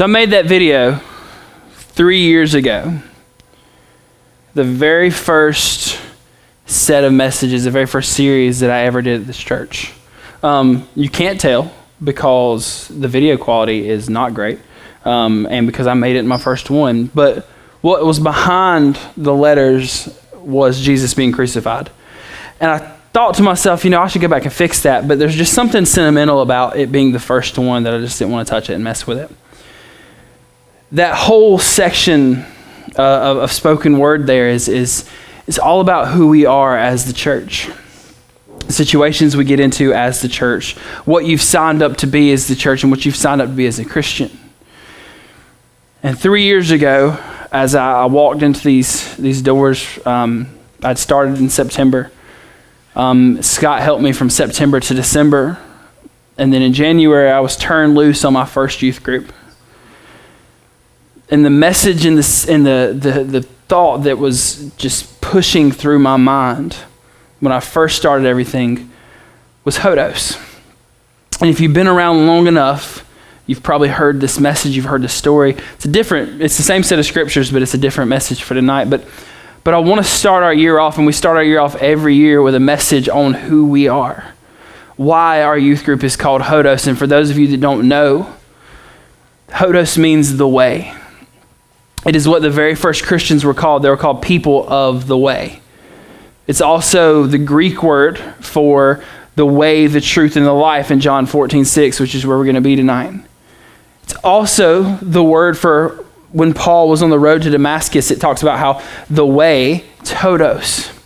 So I made that video three years ago. The very first set of messages, the very first series that I ever did at this church. Um, you can't tell because the video quality is not great um, and because I made it my first one. But what was behind the letters was Jesus being crucified. And I thought to myself, you know, I should go back and fix that. But there's just something sentimental about it being the first one that I just didn't want to touch it and mess with it. That whole section uh, of, of spoken word there is, is, is all about who we are as the church situations we get into as the church, what you've signed up to be as the church, and what you've signed up to be as a Christian. And three years ago, as I, walked into these, these doors, um, I'd started in September. Um, Scott helped me from September to December. And then in January, I was turned loose on my first youth group. And the message and the, and the, the, the thought that was just pushing through my mind when I first started everything was Hodos. And if you've been around long enough, You've probably heard this message, you've heard this story. It's a different, it's the same set of scriptures, but it's a different message for tonight. But but I want to start our year off, and we start our year off every year with a message on who we are. Why our youth group is called Hodos. And for those of you that don't know, Hodos means the way. It is what the very first Christians were called. They were called people of the way. It's also the Greek word for the way, the truth, and the life in John 14, 6, which is where we're going to be tonight. It's also the word for when Paul was on the road to Damascus, it talks about how the way, Hodos.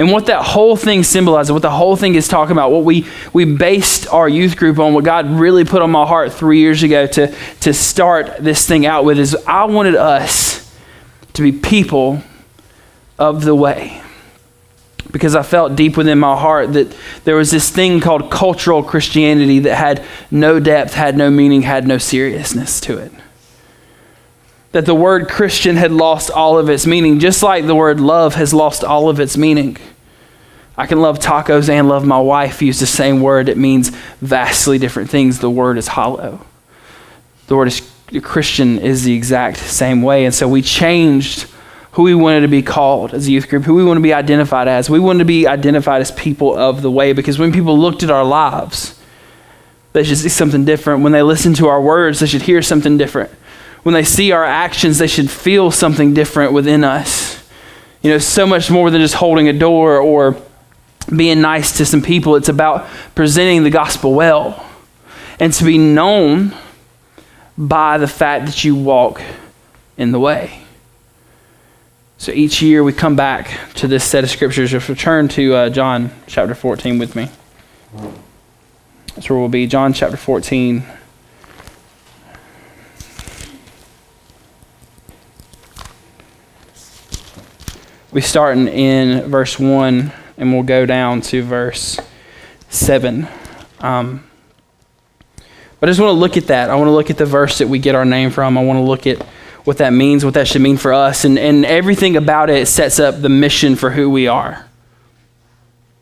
And what that whole thing symbolizes, what the whole thing is talking about, what we, we based our youth group on, what God really put on my heart three years ago to, to start this thing out with is I wanted us to be people of the way because I felt deep within my heart that there was this thing called cultural Christianity that had no depth, had no meaning, had no seriousness to it. That the word Christian had lost all of its meaning, just like the word love has lost all of its meaning. I can love tacos and love my wife, use the same word. It means vastly different things. The word is hollow. The word is Christian is the exact same way. And so we changed who we wanted to be called as a youth group, who we want to be identified as. We wanted to be identified as people of the way because when people looked at our lives, they should see something different. When they listen to our words, they should hear something different. When they see our actions, they should feel something different within us. You know, so much more than just holding a door or being nice to some people. It's about presenting the gospel well and to be known by the fact that you walk in the way. So each year we come back to this set of scriptures. Just return to uh, John chapter 14 with me. That's where we'll be. John chapter 14. We start in, in verse 1 and we'll go down to verse 7. Um, but I just want to look at that. I want to look at the verse that we get our name from. I want to look at what that means, what that should mean for us, and, and everything about it sets up the mission for who we are.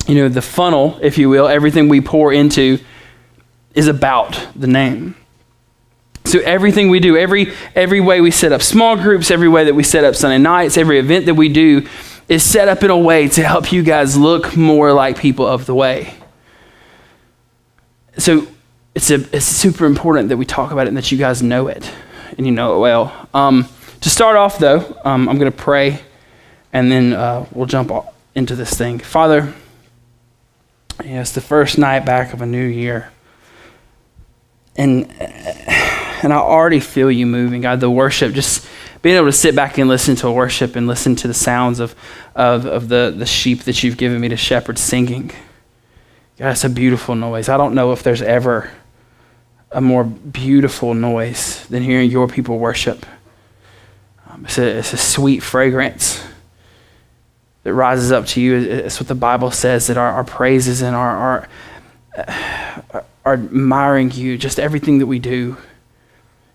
You know, the funnel, if you will, everything we pour into is about the name. So everything we do, every every way we set up small groups, every way that we set up Sunday nights, every event that we do is set up in a way to help you guys look more like people of the way. So it's, a, it's super important that we talk about it and that you guys know it and you know it well. Um, to start off, though, um, I'm going to pray, and then uh, we'll jump into this thing. Father, it's the first night back of a new year, and and I already feel you moving, God. The worship, just being able to sit back and listen to worship and listen to the sounds of of, of the the sheep that you've given me to shepherd singing. God, it's a beautiful noise. I don't know if there's ever a more beautiful noise than hearing your people worship. Um, it's, a, it's a sweet fragrance that rises up to you. It's what the Bible says that our, our praises and our, our, uh, our admiring you, just everything that we do.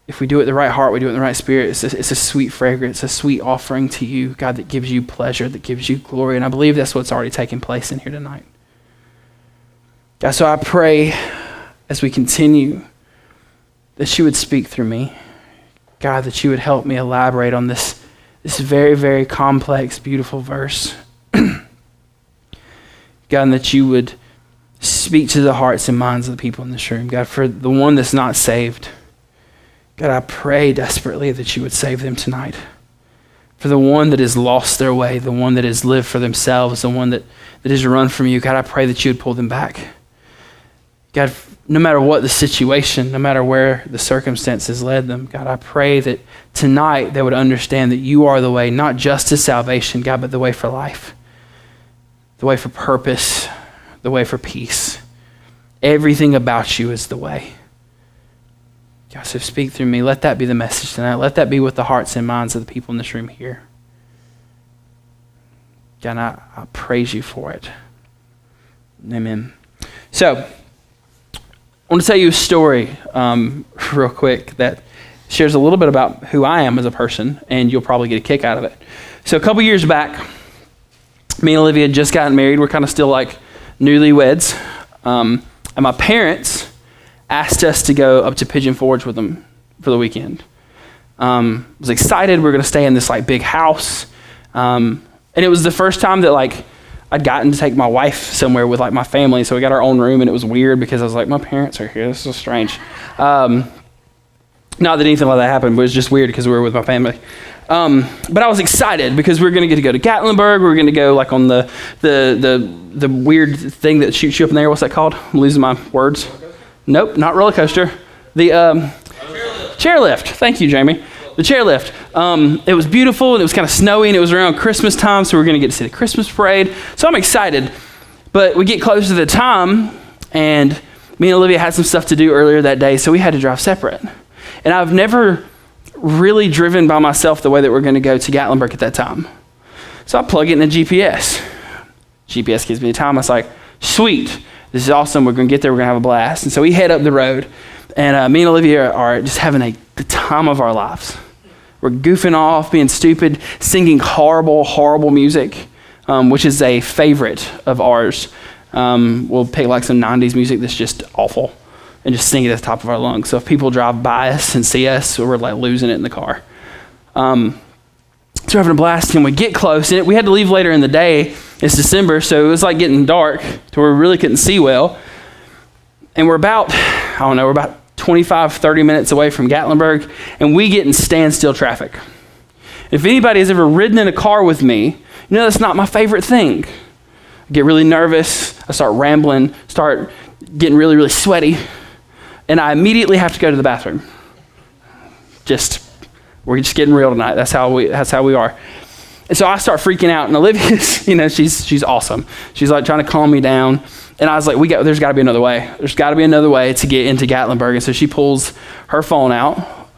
If we do it the right heart, we do it in the right spirit. It's a, it's a sweet fragrance, a sweet offering to you, God, that gives you pleasure, that gives you glory. And I believe that's what's already taking place in here tonight. God, so I pray as we continue that you would speak through me. God, that you would help me elaborate on this, this very, very complex, beautiful verse. God, and that you would speak to the hearts and minds of the people in this room. God, for the one that's not saved, God, I pray desperately that you would save them tonight. For the one that has lost their way, the one that has lived for themselves, the one that, that has run from you, God, I pray that you would pull them back. God, no matter what the situation, no matter where the circumstances led them, God, I pray that tonight they would understand that you are the way, not just to salvation, God, but the way for life, the way for purpose, the way for peace. Everything about you is the way. So speak through me. Let that be the message tonight. Let that be with the hearts and minds of the people in this room here. God, I, I praise you for it. Amen. So, I want to tell you a story um, real quick that shares a little bit about who I am as a person, and you'll probably get a kick out of it. So, a couple years back, me and Olivia had just gotten married. We're kind of still like newlyweds. Um, and my parents asked us to go up to Pigeon Forge with them for the weekend. Um, was excited. We were going to stay in this like big house. Um, and it was the first time that like I'd gotten to take my wife somewhere with like my family. So we got our own room and it was weird because I was like, my parents are here. This is strange. Um, not that anything like that happened, but it was just weird because we were with my family. Um, but I was excited because we were going to get to go to Gatlinburg. We were going to go like on the, the, the, the weird thing that shoots you up in the air. What's that called? I'm losing my words. Nope, not roller coaster. The um, chairlift. chairlift. Thank you, Jamie. The chairlift. Um, it was beautiful and it was kind of snowy and it was around Christmas time, so we are going to get to see the Christmas parade. So I'm excited. But we get close to the time and me and Olivia had some stuff to do earlier that day, so we had to drive separate. And I've never really driven by myself the way that we're going to go to Gatlinburg at that time. So I plug it in the GPS. GPS gives me the time. I was like, sweet. This is awesome. We're going to get there. We're going to have a blast. And so we head up the road. And uh, me and Olivia are just having a, the time of our lives. We're goofing off, being stupid, singing horrible, horrible music, um, which is a favorite of ours. Um, we'll pick like some 90s music that's just awful and just sing it at the top of our lungs. So if people drive by us and see us, we're like losing it in the car. Um, so we're having a blast, and we get close, and we had to leave later in the day it's December, so it was like getting dark to where we really couldn't see well. And we're about, I don't know, we're about 25, 30 minutes away from Gatlinburg, and we get in standstill traffic. If anybody has ever ridden in a car with me, you know that's not my favorite thing. I get really nervous, I start rambling, start getting really, really sweaty, and I immediately have to go to the bathroom. Just, we're just getting real tonight. That's how we, that's how we are. And so I start freaking out, and Olivia's, you know, she's she's awesome. She's like trying to calm me down. And I was like, we got, there's got to be another way. There's got to be another way to get into Gatlinburg. And so she pulls her phone out,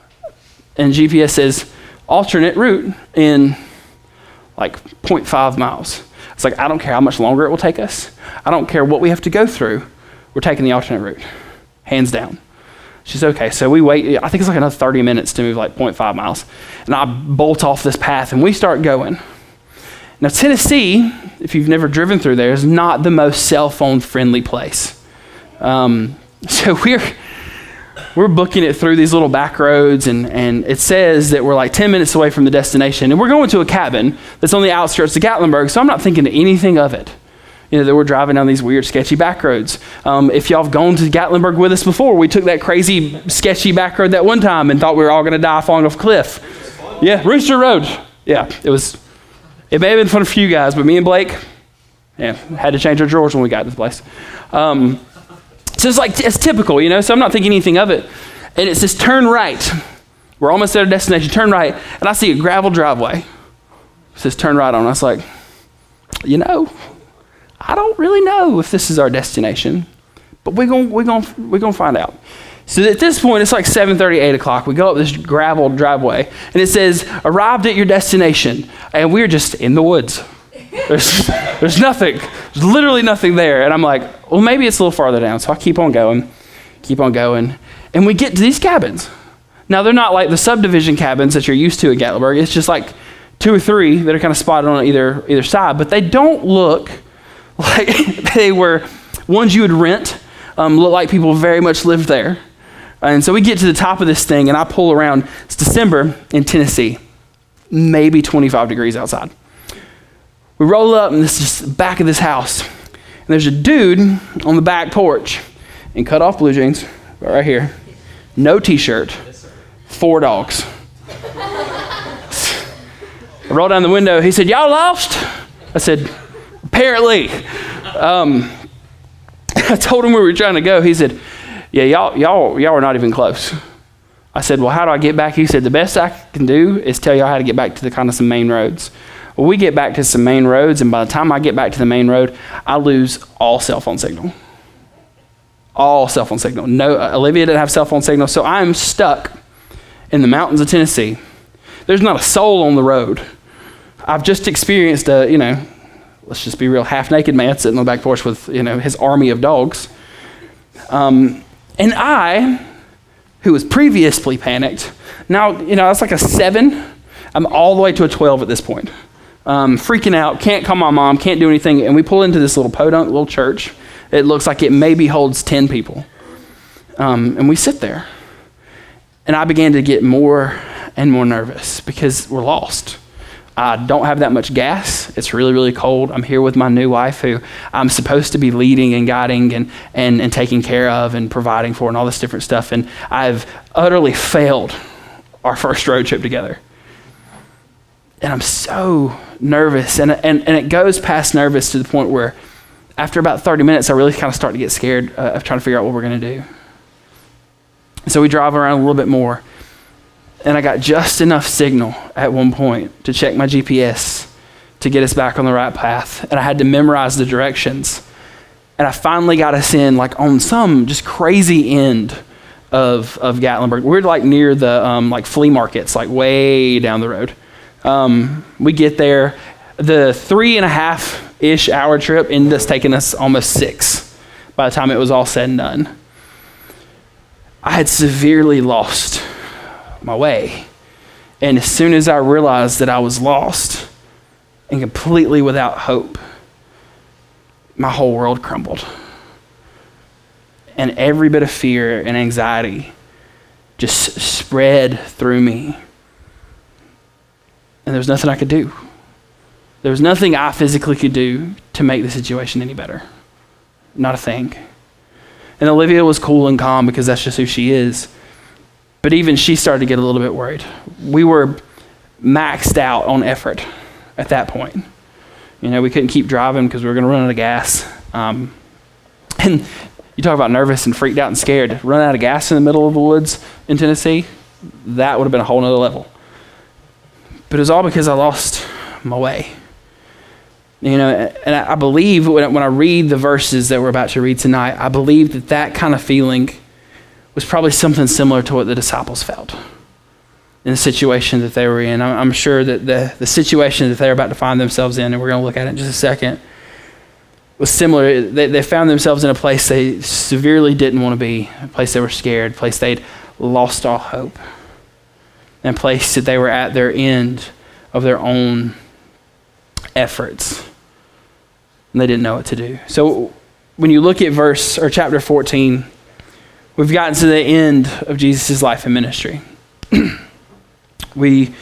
and GPS says alternate route in like 0.5 miles. It's like, I don't care how much longer it will take us. I don't care what we have to go through. We're taking the alternate route, hands down. She's okay. So we wait, I think it's like another 30 minutes to move like 0.5 miles. And I bolt off this path and we start going. Now, Tennessee, if you've never driven through there, is not the most cell phone friendly place. Um, so we're, we're booking it through these little back roads, and, and it says that we're like 10 minutes away from the destination. And we're going to a cabin that's on the outskirts of Gatlinburg, so I'm not thinking anything of it you know, that we're driving down these weird, sketchy back roads. Um, if y'all have gone to Gatlinburg with us before, we took that crazy, sketchy back road that one time and thought we were all going to die falling off a cliff. Yeah, Rooster Road. Yeah, it was. It may have been fun for you guys, but me and Blake, yeah, had to change our drawers when we got to the place. Um, so it's like it's typical, you know. So I'm not thinking anything of it. And it says turn right. We're almost at our destination. Turn right, and I see a gravel driveway. It says turn right on. I was like, you know, I don't really know if this is our destination, but we're going we're gonna, we're gonna find out. So at this point, it's like 7:30, 8 o'clock. We go up this gravel driveway, and it says, "Arrived at your destination," and we're just in the woods. There's, there's nothing. There's literally nothing there. And I'm like, well, maybe it's a little farther down. So I keep on going, keep on going, and we get to these cabins. Now they're not like the subdivision cabins that you're used to at Gatlinburg. It's just like two or three that are kind of spotted on either either side, but they don't look like they were ones you would rent, um, look like people very much lived there. And so we get to the top of this thing, and I pull around. It's December in Tennessee, maybe 25 degrees outside. We roll up, and this is back of this house. And there's a dude on the back porch in cut off blue jeans, right here, no t shirt, four dogs. I rolled down the window. He said, Y'all lost? I said, Apparently. Um, I told him where we were trying to go. He said, Yeah, y'all, y'all, y'all are not even close. I said, Well, how do I get back? He said, The best I can do is tell y'all how to get back to the kind of some main roads. Well, we get back to some main roads, and by the time I get back to the main road, I lose all cell phone signal. All cell phone signal. No, uh, Olivia didn't have cell phone signal, so I'm stuck in the mountains of Tennessee. There's not a soul on the road. I've just experienced a, you know, let's just be real, half naked man sitting on the back porch with, you know, his army of dogs. Um, and I, who was previously panicked, now, you know, that's like a seven. I'm all the way to a 12 at this point um, freaking out, can't call my mom, can't do anything. And we pull into this little podunk little church. It looks like it maybe holds 10 people. Um, and we sit there. And I began to get more and more nervous because we're lost. I don't have that much gas. It's really, really cold. I'm here with my new wife, who I'm supposed to be leading and guiding and, and, and taking care of and providing for and all this different stuff. And I've utterly failed our first road trip together and I'm so nervous. And, and, and it goes past nervous to the point where after about 30 minutes, I really kind of start to get scared uh, of trying to figure out what we're going to do. So we drive around a little bit more. And I got just enough signal at one point to check my GPS to get us back on the right path. And I had to memorize the directions. And I finally got us in, like on some just crazy end of, of Gatlinburg. We're like near the um, like flea markets, like way down the road. Um, we get there. The three and a half ish hour trip ended up taking us almost six by the time it was all said and done. I had severely lost my way. And as soon as I realized that I was lost and completely without hope, my whole world crumbled. And every bit of fear and anxiety just spread through me and there was nothing I could do. There was nothing I physically could do to make the situation any better. Not a thing. And Olivia was cool and calm because that's just who she is. But even she started to get a little bit worried. We were maxed out on effort at that point. You know, we couldn't keep driving because we were going to run out of gas. Um, and you talk about nervous and freaked out and scared. Run out of gas in the middle of the woods in Tennessee, that would have been a whole nother level. But it was all because I lost my way. You know, and I believe when I read the verses that we're about to read tonight, I believe that that kind of feeling was probably something similar to what the disciples felt in the situation that they were in. I'm sure that the, the situation that they're about to find themselves in, and we're going to look at it in just a second, was similar. They, they found themselves in a place they severely didn't want to be, a place they were scared, a place they'd lost all hope and place that they were at their end of their own efforts. And they didn't know what to do. So when you look at verse or chapter 14, we've gotten to the end of Jesus' life and ministry. we,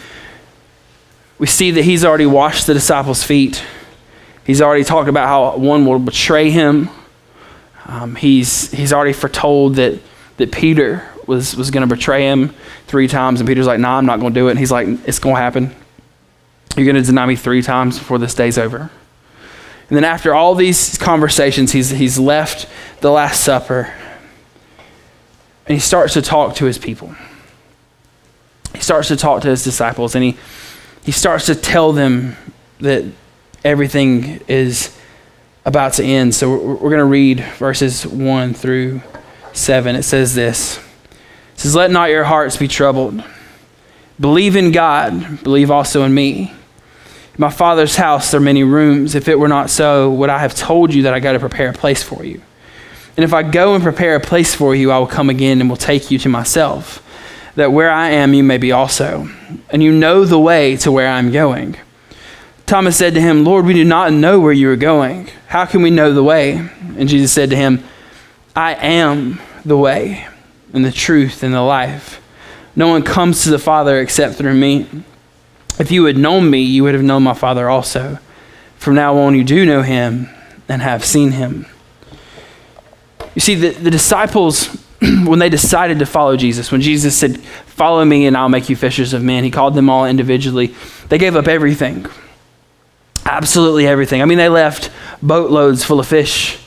we see that he's already washed the disciples' feet. He's already talked about how one will betray him. Um, he's, he's already foretold that, that Peter was, was going to betray him three times. And Peter's like, nah, I'm not going to do it. And he's like, it's going to happen. You're going to deny me three times before this day's over. And then after all these conversations, he's, he's left the Last Supper and he starts to talk to his people. He starts to talk to his disciples and he, he starts to tell them that everything is about to end. So we're, we're going to read verses 1 through 7. It says this it says, Let not your hearts be troubled. Believe in God, believe also in me. In my Father's house there are many rooms. If it were not so, would I have told you that I got to prepare a place for you? And if I go and prepare a place for you, I will come again and will take you to myself, that where I am you may be also. And you know the way to where I am going. Thomas said to him, Lord, we do not know where you are going. How can we know the way? And Jesus said to him, I am the way and the truth and the life. No one comes to the Father except through me. If you had known me, you would have known my Father also. From now on, you do know him and have seen him. You see, the, the disciples, when they decided to follow Jesus, when Jesus said, Follow me and I'll make you fishers of men, he called them all individually. They gave up everything. Absolutely everything. I mean, they left boatloads full of fish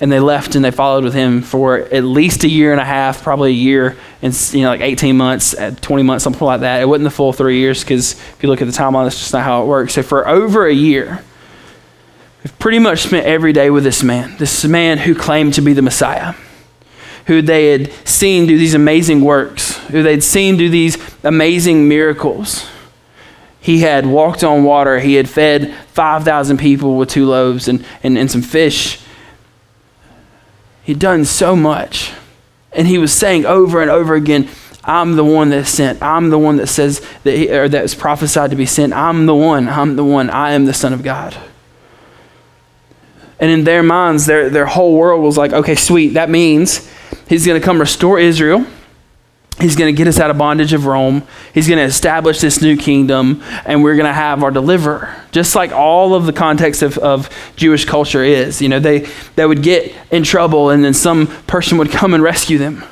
and they left and they followed with him for at least a year and a half, probably a year and you know like 18 months, uh, 20 months, something like that. It wasn't the full three years because if you look at the timeline, that's just not how it works. So for over a year, we've pretty much spent every day with this man, this man who claimed to be the Messiah, who they had seen do these amazing works, who they'd seen do these amazing miracles. He had walked on water. He had fed 5,000 people with two loaves and, and, and some fish. He'd done so much. And he was saying over and over again, I'm the one that's sent. I'm the one that says that he, or that's prophesied to be sent. I'm the one. I'm the one. I am the Son of God. And in their minds, their, their whole world was like, okay, sweet. That means he's going to come restore Israel. He's going to get us out of bondage of Rome. He's going to establish this new kingdom, and we're going to have our deliverer. Just like all of the context of, of Jewish culture is. You know, they, they would get in trouble, and then some person would come and rescue them.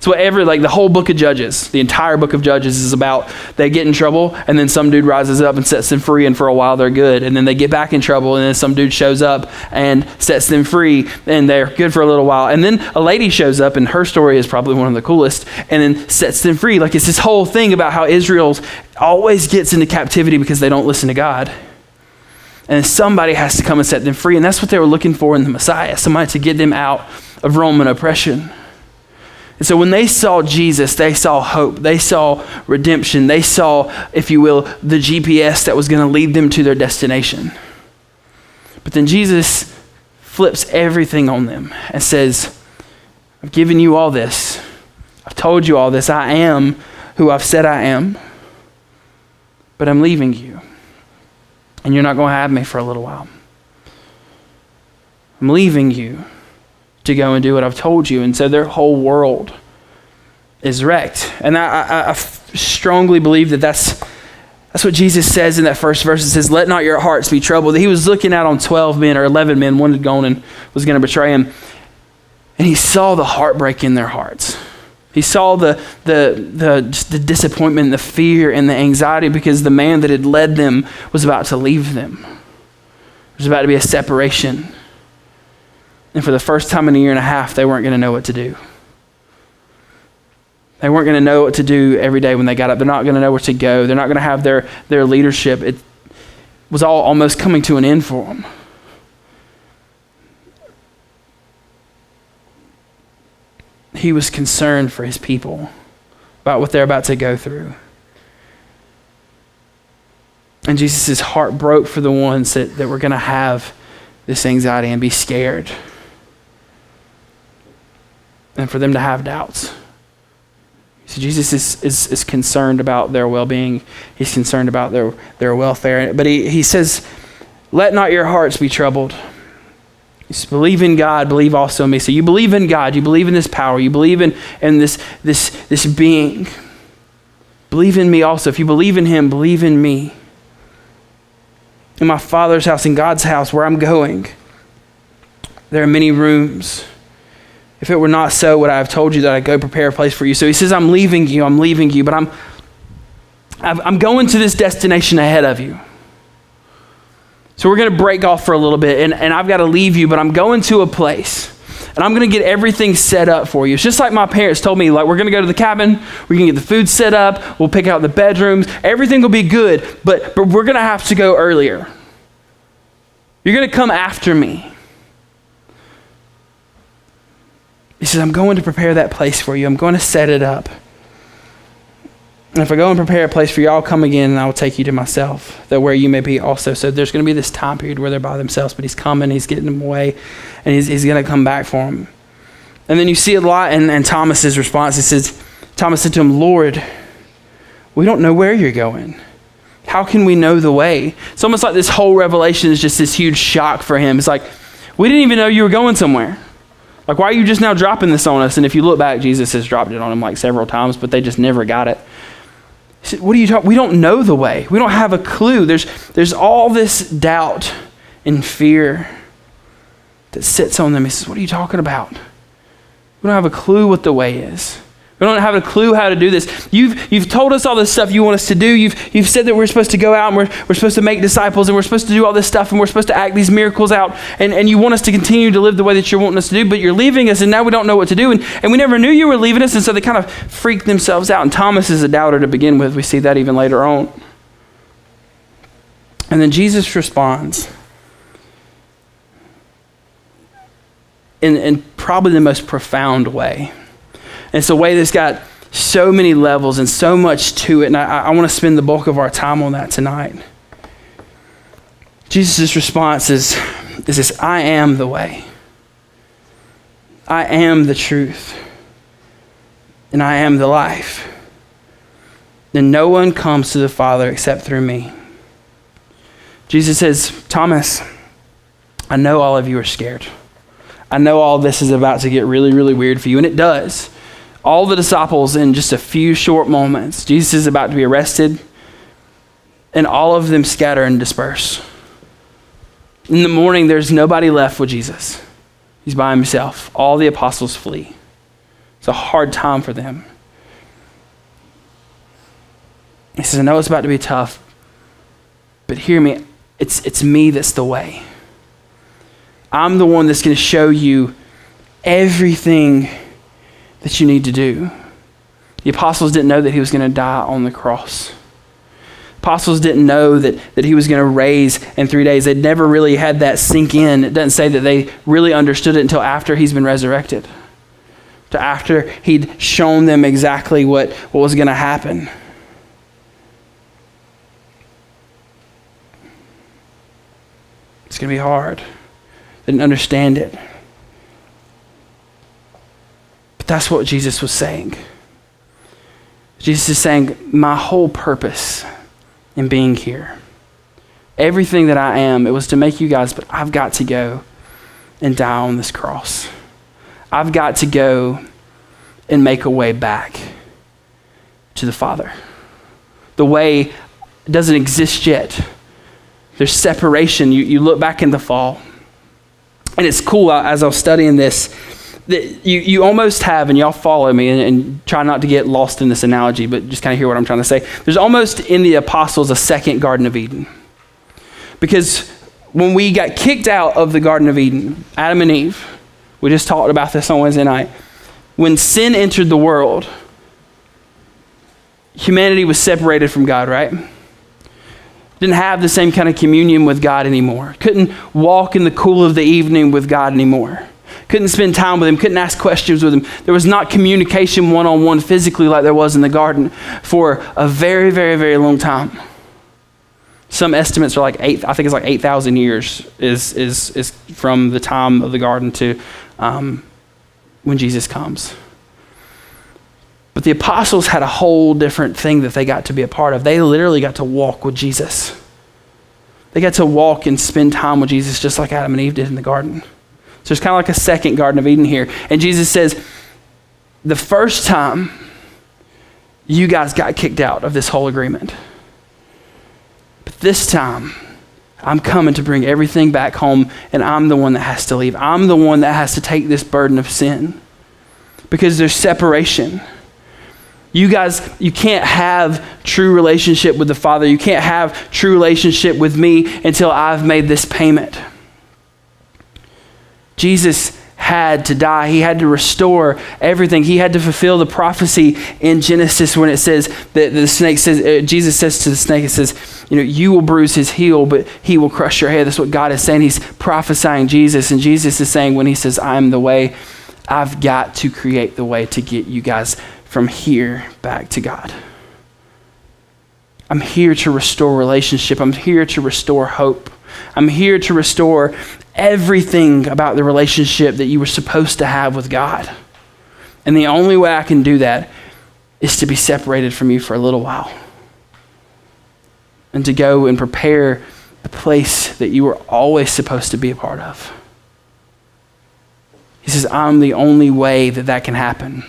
So whatever, like the whole book of Judges, the entire book of Judges is about they get in trouble and then some dude rises up and sets them free and for a while they're good. And then they get back in trouble and then some dude shows up and sets them free and they're good for a little while. And then a lady shows up and her story is probably one of the coolest and then sets them free. Like it's this whole thing about how Israel always gets into captivity because they don't listen to God and somebody has to come and set them free. And that's what they were looking for in the Messiah somebody to get them out of Roman oppression. And so when they saw Jesus, they saw hope. They saw redemption. They saw, if you will, the GPS that was going to lead them to their destination. But then Jesus flips everything on them and says, I've given you all this. I've told you all this. I am who I've said I am. But I'm leaving you. And you're not going to have me for a little while. I'm leaving you to go and do what I've told you. And so their whole world is wrecked. And I, I, I strongly believe that that's, that's what Jesus says in that first verse. It says, Let not your hearts be troubled. He was looking out on 12 men or 11 men. One had gone and was going to betray him. And he saw the heartbreak in their hearts. He saw the, the, the, the disappointment, the fear, and the anxiety because the man that had led them was about to leave them. There was about to be a separation. And for the first time in a year and a half, they weren't going to know what to do. They weren't going to know what to do every day when they got up. They're not going to know where to go. They're not going to have their, their leadership. It was all almost coming to an end for them. He was concerned for his people about what they're about to go through. And Jesus' heart broke for the ones that, that were going to have this anxiety and be scared and for them to have doubts. So Jesus is, is, is concerned about their well being, he's concerned about their, their welfare. But he, he says, Let not your hearts be troubled. You believe in God, believe also in me. So you believe in God, you believe in this power, you believe in, in this, this, this being. Believe in me also. If you believe in him, believe in me. In my Father's house, in God's house, where I'm going, there are many rooms. If it were not so, would I have told you that I go prepare a place for you? So he says, I'm leaving you, I'm leaving you, but I'm, I'm going to this destination ahead of you. So we're going to break off for a little bit, and, and I've got to leave you, but I'm going to a place. And I'm going to get everything set up for you. It's just like my parents told me, like, we're going to go to the cabin, we're going to get the food set up, we'll pick out the bedrooms, everything will be good, but, but we're going to have to go earlier. You're going to come after me. He says, I'm going to prepare that place for you. I'm going to set it up. And if I go and prepare a place for you, I'll come again and I will take you to myself, that where you may be also. So there's going to be this time period where they're by themselves, but he's coming, he's getting them away, and he's, he's going to come back for them. And then you see a lot in, in Thomas's response. He says, Thomas said to him, Lord, we don't know where you're going. How can we know the way? It's almost like this whole revelation is just this huge shock for him. It's like, we didn't even know you were going somewhere. Like, why are you just now dropping this on us? And if you look back, Jesus has dropped it on them like several times, but they just never got it. He said, What are you talking? We don't know the way. We don't have a clue. There's, there's all this doubt and fear that sits on them. He says, What are you talking about? We don't have a clue what the way is. We don't have a clue how to do this. You've, you've told us all this stuff you want us to do. You've, you've said that we're supposed to go out and we're, we're supposed to make disciples and we're supposed to do all this stuff and we're supposed to act these miracles out. And, and you want us to continue to live the way that you're wanting us to do, but you're leaving us and now we don't know what to do. And, and we never knew you were leaving us. And so they kind of freaked themselves out. And Thomas is a doubter to begin with. We see that even later on. And then Jesus responds. In, in probably the most profound way. And it's a way that's got so many levels and so much to it. And I, I want to spend the bulk of our time on that tonight. Jesus' response is, is this I am the way, I am the truth, and I am the life. Then no one comes to the Father except through me. Jesus says, Thomas, I know all of you are scared. I know all this is about to get really, really weird for you, and it does all the disciples in just a few short moments. Jesus is about to be arrested, and all of them scatter and disperse. In the morning, there's nobody left with Jesus. He's by himself. All the apostles flee. It's a hard time for them. He says, I know it's about to be tough, but hear me. It's, it's me that's the way. I'm the one that's going to show you everything that you need to do. The apostles didn't know that he was going to die on the cross. Apostles didn't know that, that he was going to raise in three days. They'd never really had that sink in. It doesn't say that they really understood it until after he's been resurrected, to after he'd shown them exactly what, what was going to happen. It's going to be hard. They didn't understand it. That's what Jesus was saying. Jesus is saying, My whole purpose in being here, everything that I am, it was to make you guys, but I've got to go and die on this cross. I've got to go and make a way back to the Father. The way doesn't exist yet. There's separation. You, you look back in the fall. And it's cool as I was studying this that you, you almost have, and y'all follow me and, and try not to get lost in this analogy, but just kind of hear what I'm trying to say. There's almost in the apostles a second Garden of Eden. Because when we got kicked out of the Garden of Eden, Adam and Eve, we just talked about this on Wednesday night. When sin entered the world, humanity was separated from God, right? Didn't have the same kind of communion with God anymore. Couldn't walk in the cool of the evening with God anymore couldn't spend time with him, couldn't ask questions with him. There was not communication one on one physically like there was in the garden for a very, very, very long time. Some estimates are like eight, I think it's like 8,000 years is, is, is from the time of the garden to um, when Jesus comes. But the apostles had a whole different thing that they got to be a part of. They literally got to walk with Jesus. They got to walk and spend time with Jesus just like Adam and Eve did in the garden. So it's kind of like a second Garden of Eden here. And Jesus says, the first time you guys got kicked out of this whole agreement. But this time, I'm coming to bring everything back home, and I'm the one that has to leave. I'm the one that has to take this burden of sin because there's separation. You guys, you can't have true relationship with the Father. You can't have true relationship with me until I've made this payment. Jesus had to die. He had to restore everything. He had to fulfill the prophecy in Genesis when it says that the snake says, uh, Jesus says to the snake, it says, you know, you will bruise his heel, but he will crush your head. That's what God is saying. He's prophesying Jesus. And Jesus is saying, when he says, I'm the way, I've got to create the way to get you guys from here back to God. I'm here to restore relationship. I'm here to restore hope. I'm here to restore everything about the relationship that you were supposed to have with God. And the only way I can do that is to be separated from you for a little while and to go and prepare the place that you were always supposed to be a part of. He says, I'm the only way that that can happen.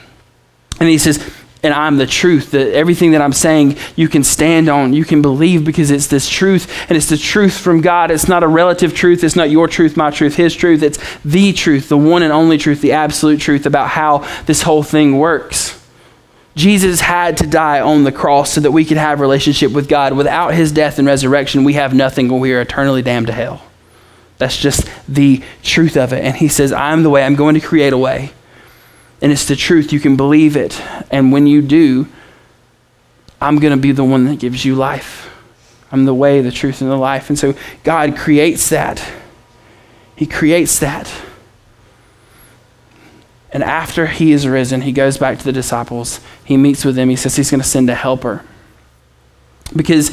And he says, and I'm the truth. That everything that I'm saying, you can stand on, you can believe because it's this truth, and it's the truth from God. It's not a relative truth. It's not your truth, my truth, His truth. It's the truth, the one and only truth, the absolute truth about how this whole thing works. Jesus had to die on the cross so that we could have relationship with God. Without His death and resurrection, we have nothing, and we are eternally damned to hell. That's just the truth of it. And He says, "I'm the way. I'm going to create a way." And it's the truth. You can believe it. And when you do, I'm going to be the one that gives you life. I'm the way, the truth, and the life. And so God creates that. He creates that. And after he is risen, he goes back to the disciples. He meets with them. He says he's going to send a helper. Because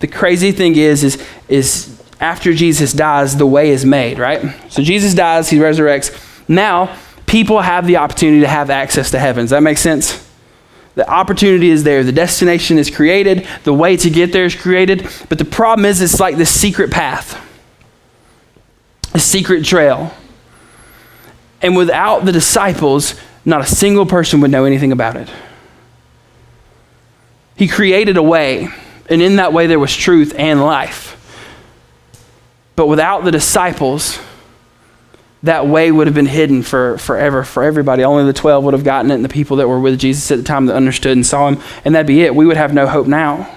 the crazy thing is, is, is after Jesus dies, the way is made, right? So Jesus dies, he resurrects. Now, people have the opportunity to have access to heaven. Does that make sense? The opportunity is there. The destination is created. The way to get there is created. But the problem is, it's like this secret path, a secret trail. And without the disciples, not a single person would know anything about it. He created a way, and in that way, there was truth and life. But without the disciples, that way would have been hidden for forever for everybody. Only the 12 would have gotten it, and the people that were with Jesus at the time that understood and saw him, and that'd be it. We would have no hope now.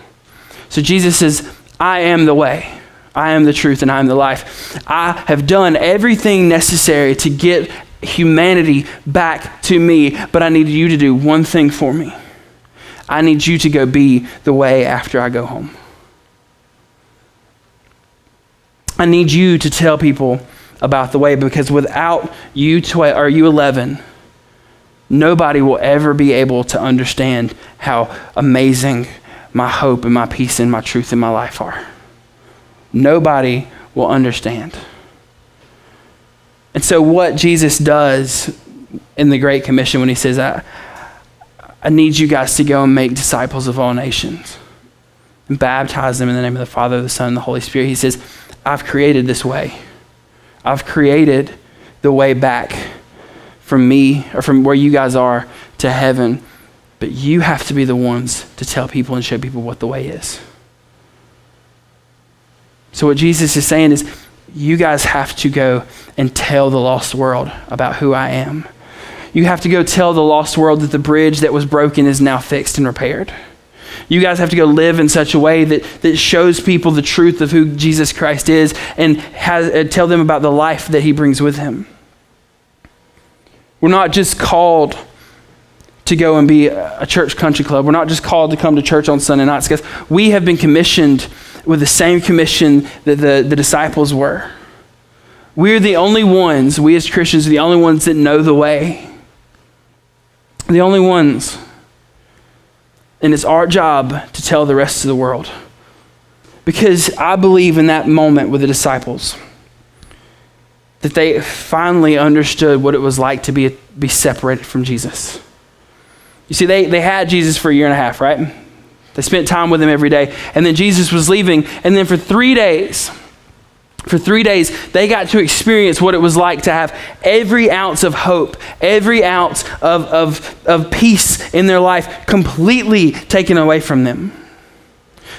So Jesus says, I am the way, I am the truth, and I am the life. I have done everything necessary to get humanity back to me, but I need you to do one thing for me. I need you to go be the way after I go home. I need you to tell people about the way because without you 12 or you 11 nobody will ever be able to understand how amazing my hope and my peace and my truth in my life are. Nobody will understand. And so what jesus does in the great commission when he says i, I need you guys to go and make disciples of all nations and baptize them in the name of the father the son and the holy spirit he says i've created this way I've created the way back from me or from where you guys are to heaven. But you have to be the ones to tell people and show people what the way is. So, what Jesus is saying is, you guys have to go and tell the lost world about who I am. You have to go tell the lost world that the bridge that was broken is now fixed and repaired. You guys have to go live in such a way that, that shows people the truth of who Jesus Christ is and has, uh, tell them about the life that he brings with him. We're not just called to go and be a church country club. We're not just called to come to church on Sunday nights, guys. We have been commissioned with the same commission that the, the disciples were. We're the only ones, we as Christians are the only ones that know the way. The only ones. And it's our job to tell the rest of the world. Because I believe in that moment with the disciples that they finally understood what it was like to be, be separated from Jesus. You see, they, they had Jesus for a year and a half, right? They spent time with him every day. And then Jesus was leaving. And then for three days, for three days, they got to experience what it was like to have every ounce of hope, every ounce of, of, of peace in their life completely taken away from them.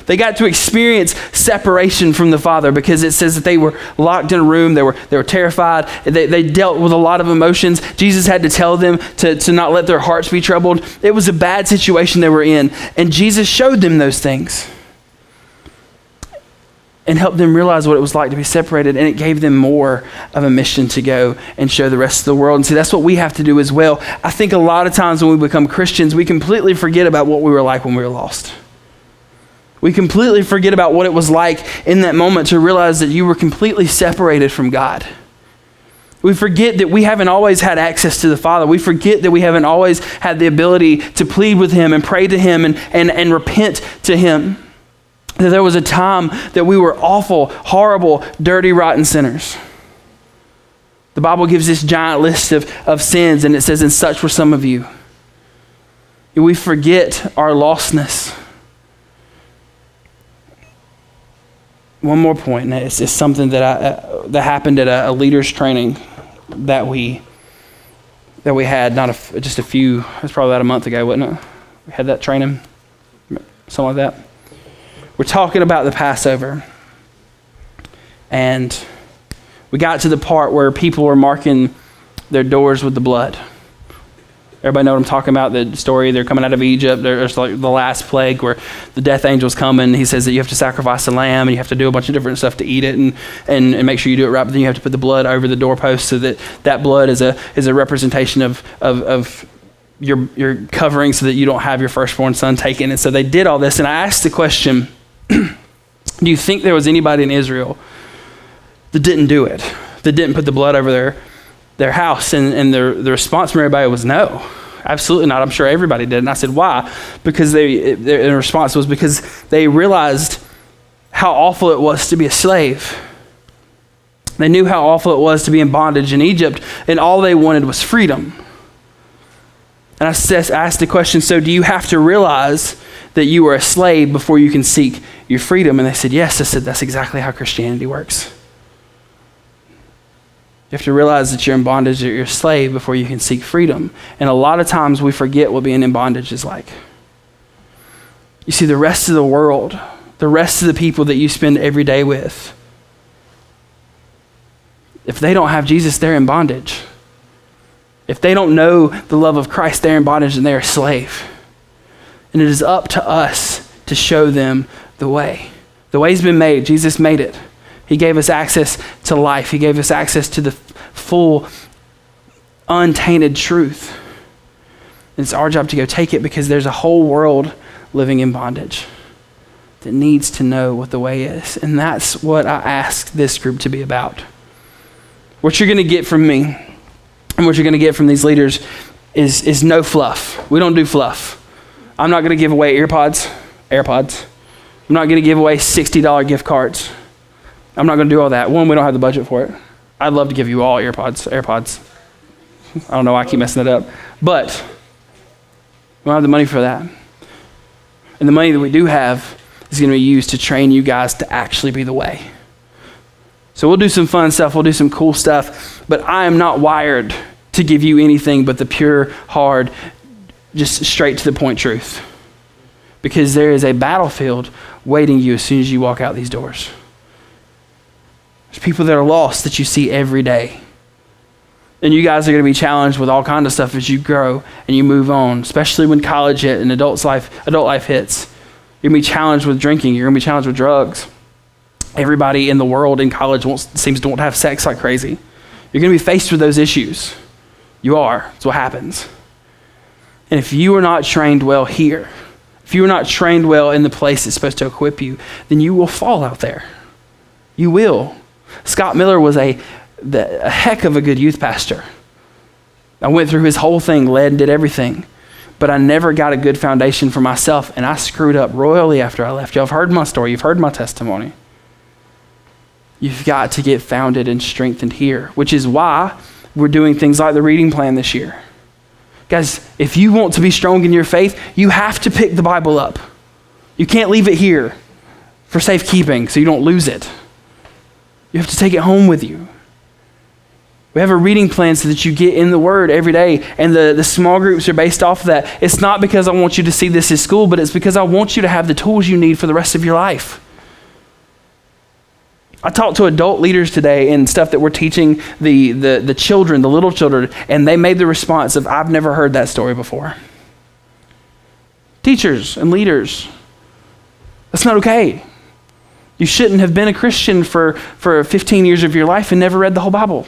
They got to experience separation from the Father because it says that they were locked in a room, they were, they were terrified, they, they dealt with a lot of emotions. Jesus had to tell them to, to not let their hearts be troubled. It was a bad situation they were in, and Jesus showed them those things and helped them realize what it was like to be separated. And it gave them more of a mission to go and show the rest of the world. And see, that's what we have to do as well. I think a lot of times when we become Christians, we completely forget about what we were like when we were lost. We completely forget about what it was like in that moment to realize that you were completely separated from God. We forget that we haven't always had access to the Father. We forget that we haven't always had the ability to plead with Him and pray to Him and, and, and repent to Him that there was a time that we were awful, horrible, dirty, rotten sinners. The Bible gives this giant list of, of sins, and it says, And such were some of you. We forget our lostness. One more point, and it's, it's something that, I, uh, that happened at a, a leader's training that we that we had, not a, just a few, it was probably about a month ago, wasn't it? We had that training, something like that. We're talking about the Passover. And we got to the part where people were marking their doors with the blood. Everybody know what I'm talking about? The story, they're coming out of Egypt. There's like the last plague where the death angel's coming. He says that you have to sacrifice a lamb and you have to do a bunch of different stuff to eat it and, and, and make sure you do it right. But then you have to put the blood over the doorpost so that that blood is a, is a representation of, of, of your, your covering so that you don't have your firstborn son taken. And so they did all this. And I asked the question Do you think there was anybody in Israel that didn't do it, that didn't put the blood over their their house? And, and the, the response from everybody was no. Absolutely not. I'm sure everybody did. And I said, why? Because they, their response was because they realized how awful it was to be a slave. They knew how awful it was to be in bondage in Egypt, and all they wanted was freedom. And I asked the question so, do you have to realize that you are a slave before you can seek your freedom? And they said, yes. I said, that's exactly how Christianity works. You have to realize that you're in bondage, that you're a slave before you can seek freedom. And a lot of times we forget what being in bondage is like. You see, the rest of the world, the rest of the people that you spend every day with, if they don't have Jesus, they're in bondage. If they don't know the love of Christ, they're in bondage and they're a slave. And it is up to us to show them the way. The way's been made, Jesus made it. He gave us access to life, He gave us access to the full, untainted truth. And It's our job to go take it because there's a whole world living in bondage that needs to know what the way is. And that's what I ask this group to be about. What you're going to get from me and what you're going to get from these leaders is, is no fluff. We don't do fluff. I'm not going to give away earpods, AirPods. I'm not going to give away $60 gift cards. I'm not going to do all that. One, we don't have the budget for it. I'd love to give you all earpods, AirPods. I don't know why I keep messing it up. But we don't have the money for that. And the money that we do have is going to be used to train you guys to actually be the way. So we'll do some fun stuff, we'll do some cool stuff, but I am not wired to give you anything but the pure, hard, just straight to the point truth. Because there is a battlefield waiting you as soon as you walk out these doors. There's people that are lost that you see every day. And you guys are going to be challenged with all kinds of stuff as you grow and you move on, especially when college hit and adult life, adult life hits. You're going to be challenged with drinking. You're going to be challenged with drugs. Everybody in the world in college wants, seems to want to have sex like crazy. You're going to be faced with those issues. You are. That's what happens. And if you are not trained well here, if you are not trained well in the place that's supposed to equip you, then you will fall out there. You will. Scott Miller was a, the, a heck of a good youth pastor. I went through his whole thing, led and did everything. But I never got a good foundation for myself, and I screwed up royally after I left. Y'all have heard my story, you've heard my testimony. You've got to get founded and strengthened here, which is why we're doing things like the reading plan this year. Guys, if you want to be strong in your faith, you have to pick the Bible up. You can't leave it here for safekeeping so you don't lose it. You have to take it home with you. We have a reading plan so that you get in the Word every day, and the, the small groups are based off of that. It's not because I want you to see this as school, but it's because I want you to have the tools you need for the rest of your life. I talked to adult leaders today and stuff that we're teaching the, the, the children, the little children, and they made the response of, I've never heard that story before. Teachers and leaders, that's not okay. You shouldn't have been a Christian for, for 15 years of your life and never read the whole Bible.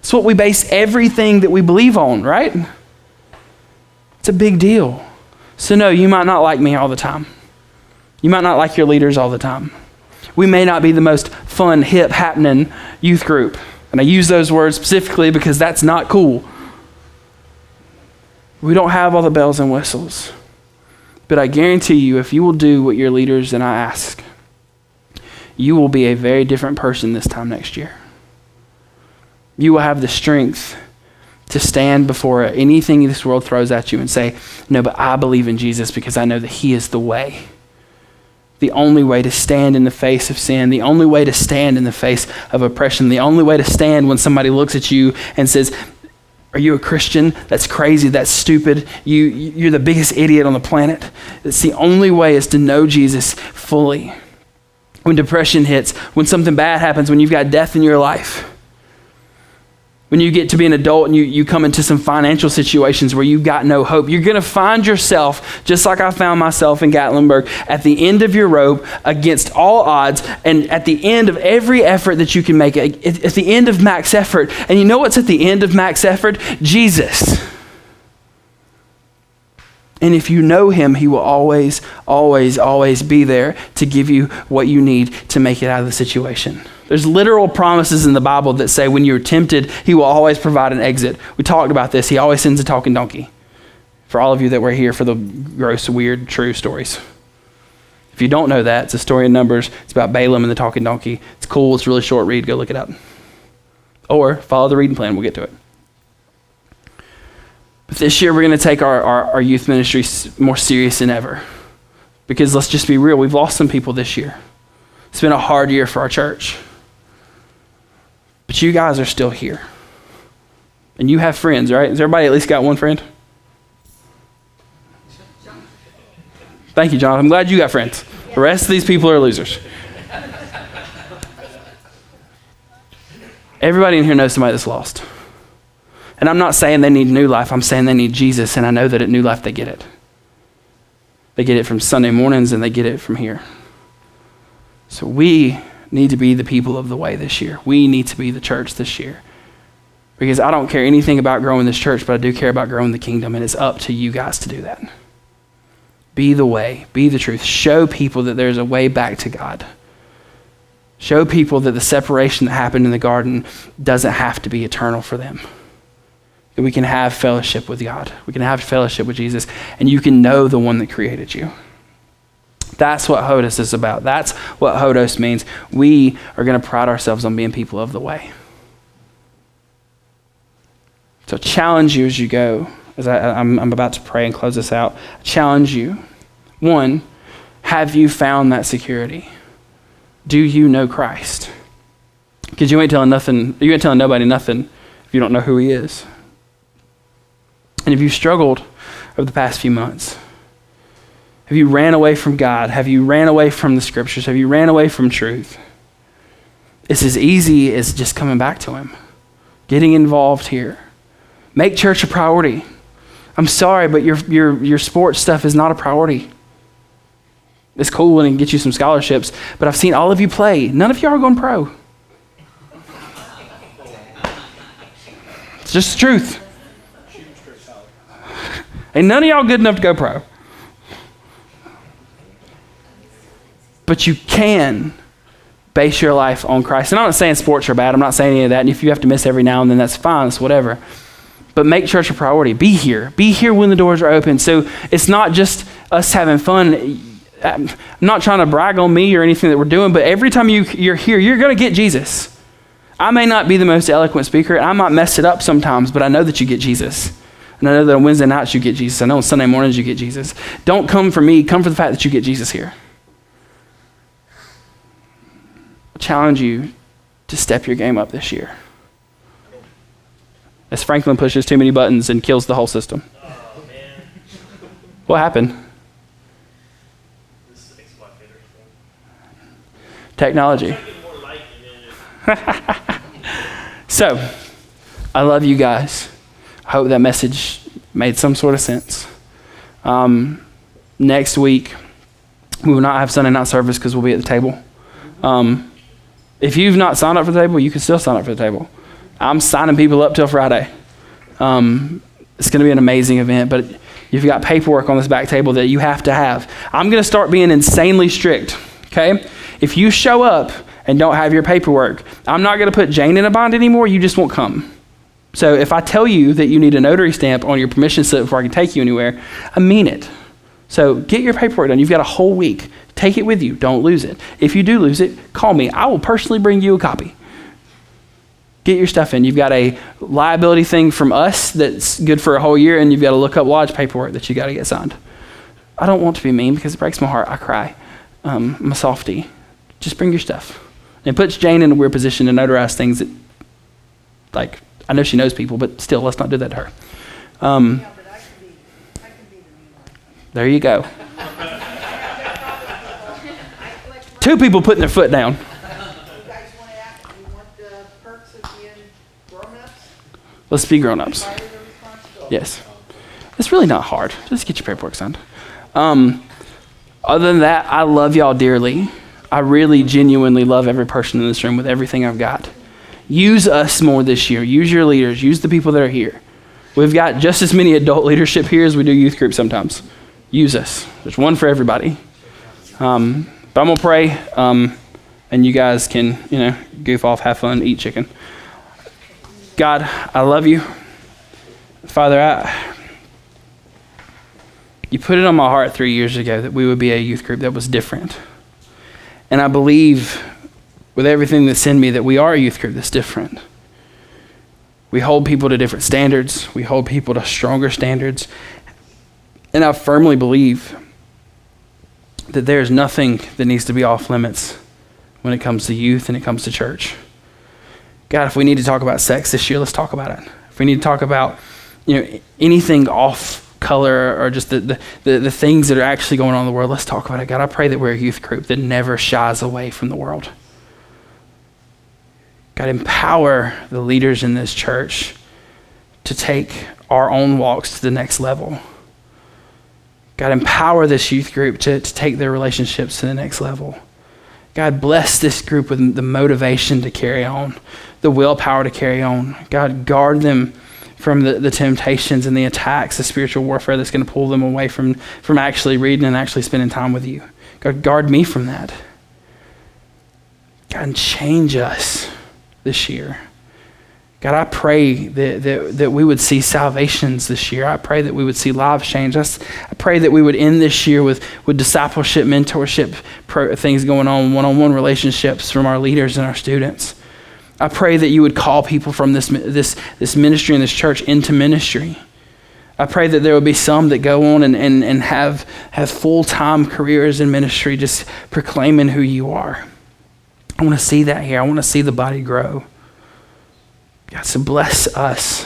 It's what we base everything that we believe on, right? It's a big deal. So, no, you might not like me all the time. You might not like your leaders all the time. We may not be the most fun, hip, happening youth group. And I use those words specifically because that's not cool. We don't have all the bells and whistles. But I guarantee you, if you will do what your leaders and I ask, you will be a very different person this time next year. You will have the strength to stand before anything this world throws at you and say, No, but I believe in Jesus because I know that He is the way. The only way to stand in the face of sin, the only way to stand in the face of oppression, the only way to stand when somebody looks at you and says, Are you a Christian? That's crazy. That's stupid. You, you're the biggest idiot on the planet. It's the only way is to know Jesus fully. When depression hits, when something bad happens, when you've got death in your life, when you get to be an adult and you, you come into some financial situations where you've got no hope, you're going to find yourself, just like I found myself in Gatlinburg, at the end of your rope against all odds and at the end of every effort that you can make, at, at the end of max effort. And you know what's at the end of max effort? Jesus. And if you know him, he will always, always, always be there to give you what you need to make it out of the situation. There's literal promises in the Bible that say when you're tempted, he will always provide an exit. We talked about this. He always sends a talking donkey. For all of you that were here for the gross, weird, true stories. If you don't know that, it's a story in Numbers. It's about Balaam and the talking donkey. It's cool. It's a really short read. Go look it up. Or follow the reading plan. We'll get to it. This year, we're going to take our, our, our youth ministry more serious than ever. Because let's just be real, we've lost some people this year. It's been a hard year for our church. But you guys are still here. And you have friends, right? Has everybody at least got one friend? Thank you, John. I'm glad you got friends. The rest of these people are losers. Everybody in here knows somebody that's lost. And I'm not saying they need new life, I'm saying they need Jesus, and I know that at New Life they get it. They get it from Sunday mornings and they get it from here. So we need to be the people of the way this year. We need to be the church this year. Because I don't care anything about growing this church, but I do care about growing the kingdom, and it's up to you guys to do that. Be the way, be the truth. Show people that there's a way back to God. Show people that the separation that happened in the garden doesn't have to be eternal for them that we can have fellowship with God. We can have fellowship with Jesus, and you can know the one that created you. That's what Hodos is about. That's what Hodos means. We are going to pride ourselves on being people of the way. So, challenge you as you go, as I, am about to pray and close this out. Challenge you. One, have you found that security? Do you know Christ? Because you ain't telling nothing, you ain't telling nobody nothing if you don't know who he is. And have you struggled over the past few months? Have you ran away from God? Have you ran away from the scriptures? Have you ran away from truth? It's as easy as just coming back to Him, getting involved here. Make church a priority. I'm sorry, but your, your, your sports stuff is not a priority. It's cool when it can get you some scholarships, but I've seen all of you play. None of you are going pro. It's just the truth. Ain't none of y'all good enough to go pro. But you can base your life on Christ. And I'm not saying sports are bad. I'm not saying any of that. And if you have to miss every now and then, that's fine. It's whatever. But make church a priority. Be here. Be here when the doors are open. So it's not just us having fun. I'm not trying to brag on me or anything that we're doing, but every time you, you're here, you're going to get Jesus. I may not be the most eloquent speaker, and I might mess it up sometimes, but I know that you get Jesus. And I know that on Wednesday nights you get Jesus. I know on Sunday mornings you get Jesus. Don't come for me, come for the fact that you get Jesus here. I challenge you to step your game up this year. As Franklin pushes too many buttons and kills the whole system. Oh, what happened? Technology. so, I love you guys. Hope that message made some sort of sense. Um, next week, we will not have Sunday night service because we'll be at the table. Um, if you've not signed up for the table, you can still sign up for the table. I'm signing people up till Friday. Um, it's going to be an amazing event, but you've got paperwork on this back table that you have to have. I'm going to start being insanely strict, okay? If you show up and don't have your paperwork, I'm not going to put Jane in a bond anymore. You just won't come. So if I tell you that you need a notary stamp on your permission slip before I can take you anywhere, I mean it. So get your paperwork done. You've got a whole week. Take it with you. Don't lose it. If you do lose it, call me. I will personally bring you a copy. Get your stuff in. You've got a liability thing from us that's good for a whole year, and you've got to look up lodge paperwork that you got to get signed. I don't want to be mean because it breaks my heart. I cry. Um, I'm a softy. Just bring your stuff. It puts Jane in a weird position to notarize things that, like, I know she knows people, but still, let's not do that to her. Um, Yeah, but I can be, I can be the there you go. Two people putting their foot down. money. You guys want to ask, you want the perks of being grown-ups? Let's be grown ups. Share the responsibility. Yes. It's really not hard. Just get your paperwork signed. Um, other than that, I love y'all dearly. I really genuinely love every person in this room with everything I've got. Use us more this year. Use your leaders. Use the people that are here. We've got just as many adult leadership here as we do youth group sometimes. Use us. There's one for everybody. Um, but I'm going to pray, um, and you guys can, you know, goof off, have fun, eat chicken. God, I love you. Father, I, you put it on my heart three years ago that we would be a youth group that was different. And I believe with everything that's in me that we are a youth group that's different. We hold people to different standards, we hold people to stronger standards. And I firmly believe that there's nothing that needs to be off limits when it comes to youth and it comes to church. God, if we need to talk about sex this year, let's talk about it. If we need to talk about, you know, anything off color or just the, the, the, the things that are actually going on in the world, let's talk about it. God, I pray that we're a youth group that never shies away from the world. God, empower the leaders in this church to take our own walks to the next level. God, empower this youth group to, to take their relationships to the next level. God, bless this group with the motivation to carry on, the willpower to carry on. God, guard them from the, the temptations and the attacks, the spiritual warfare that's going to pull them away from, from actually reading and actually spending time with you. God, guard me from that. God, change us this year. God, I pray that, that, that we would see salvations this year. I pray that we would see lives change. I, I pray that we would end this year with, with discipleship, mentorship pro, things going on, one on one relationships from our leaders and our students. I pray that you would call people from this, this, this ministry and this church into ministry. I pray that there would be some that go on and, and, and have, have full time careers in ministry, just proclaiming who you are. I want to see that here. I want to see the body grow. God, so bless us.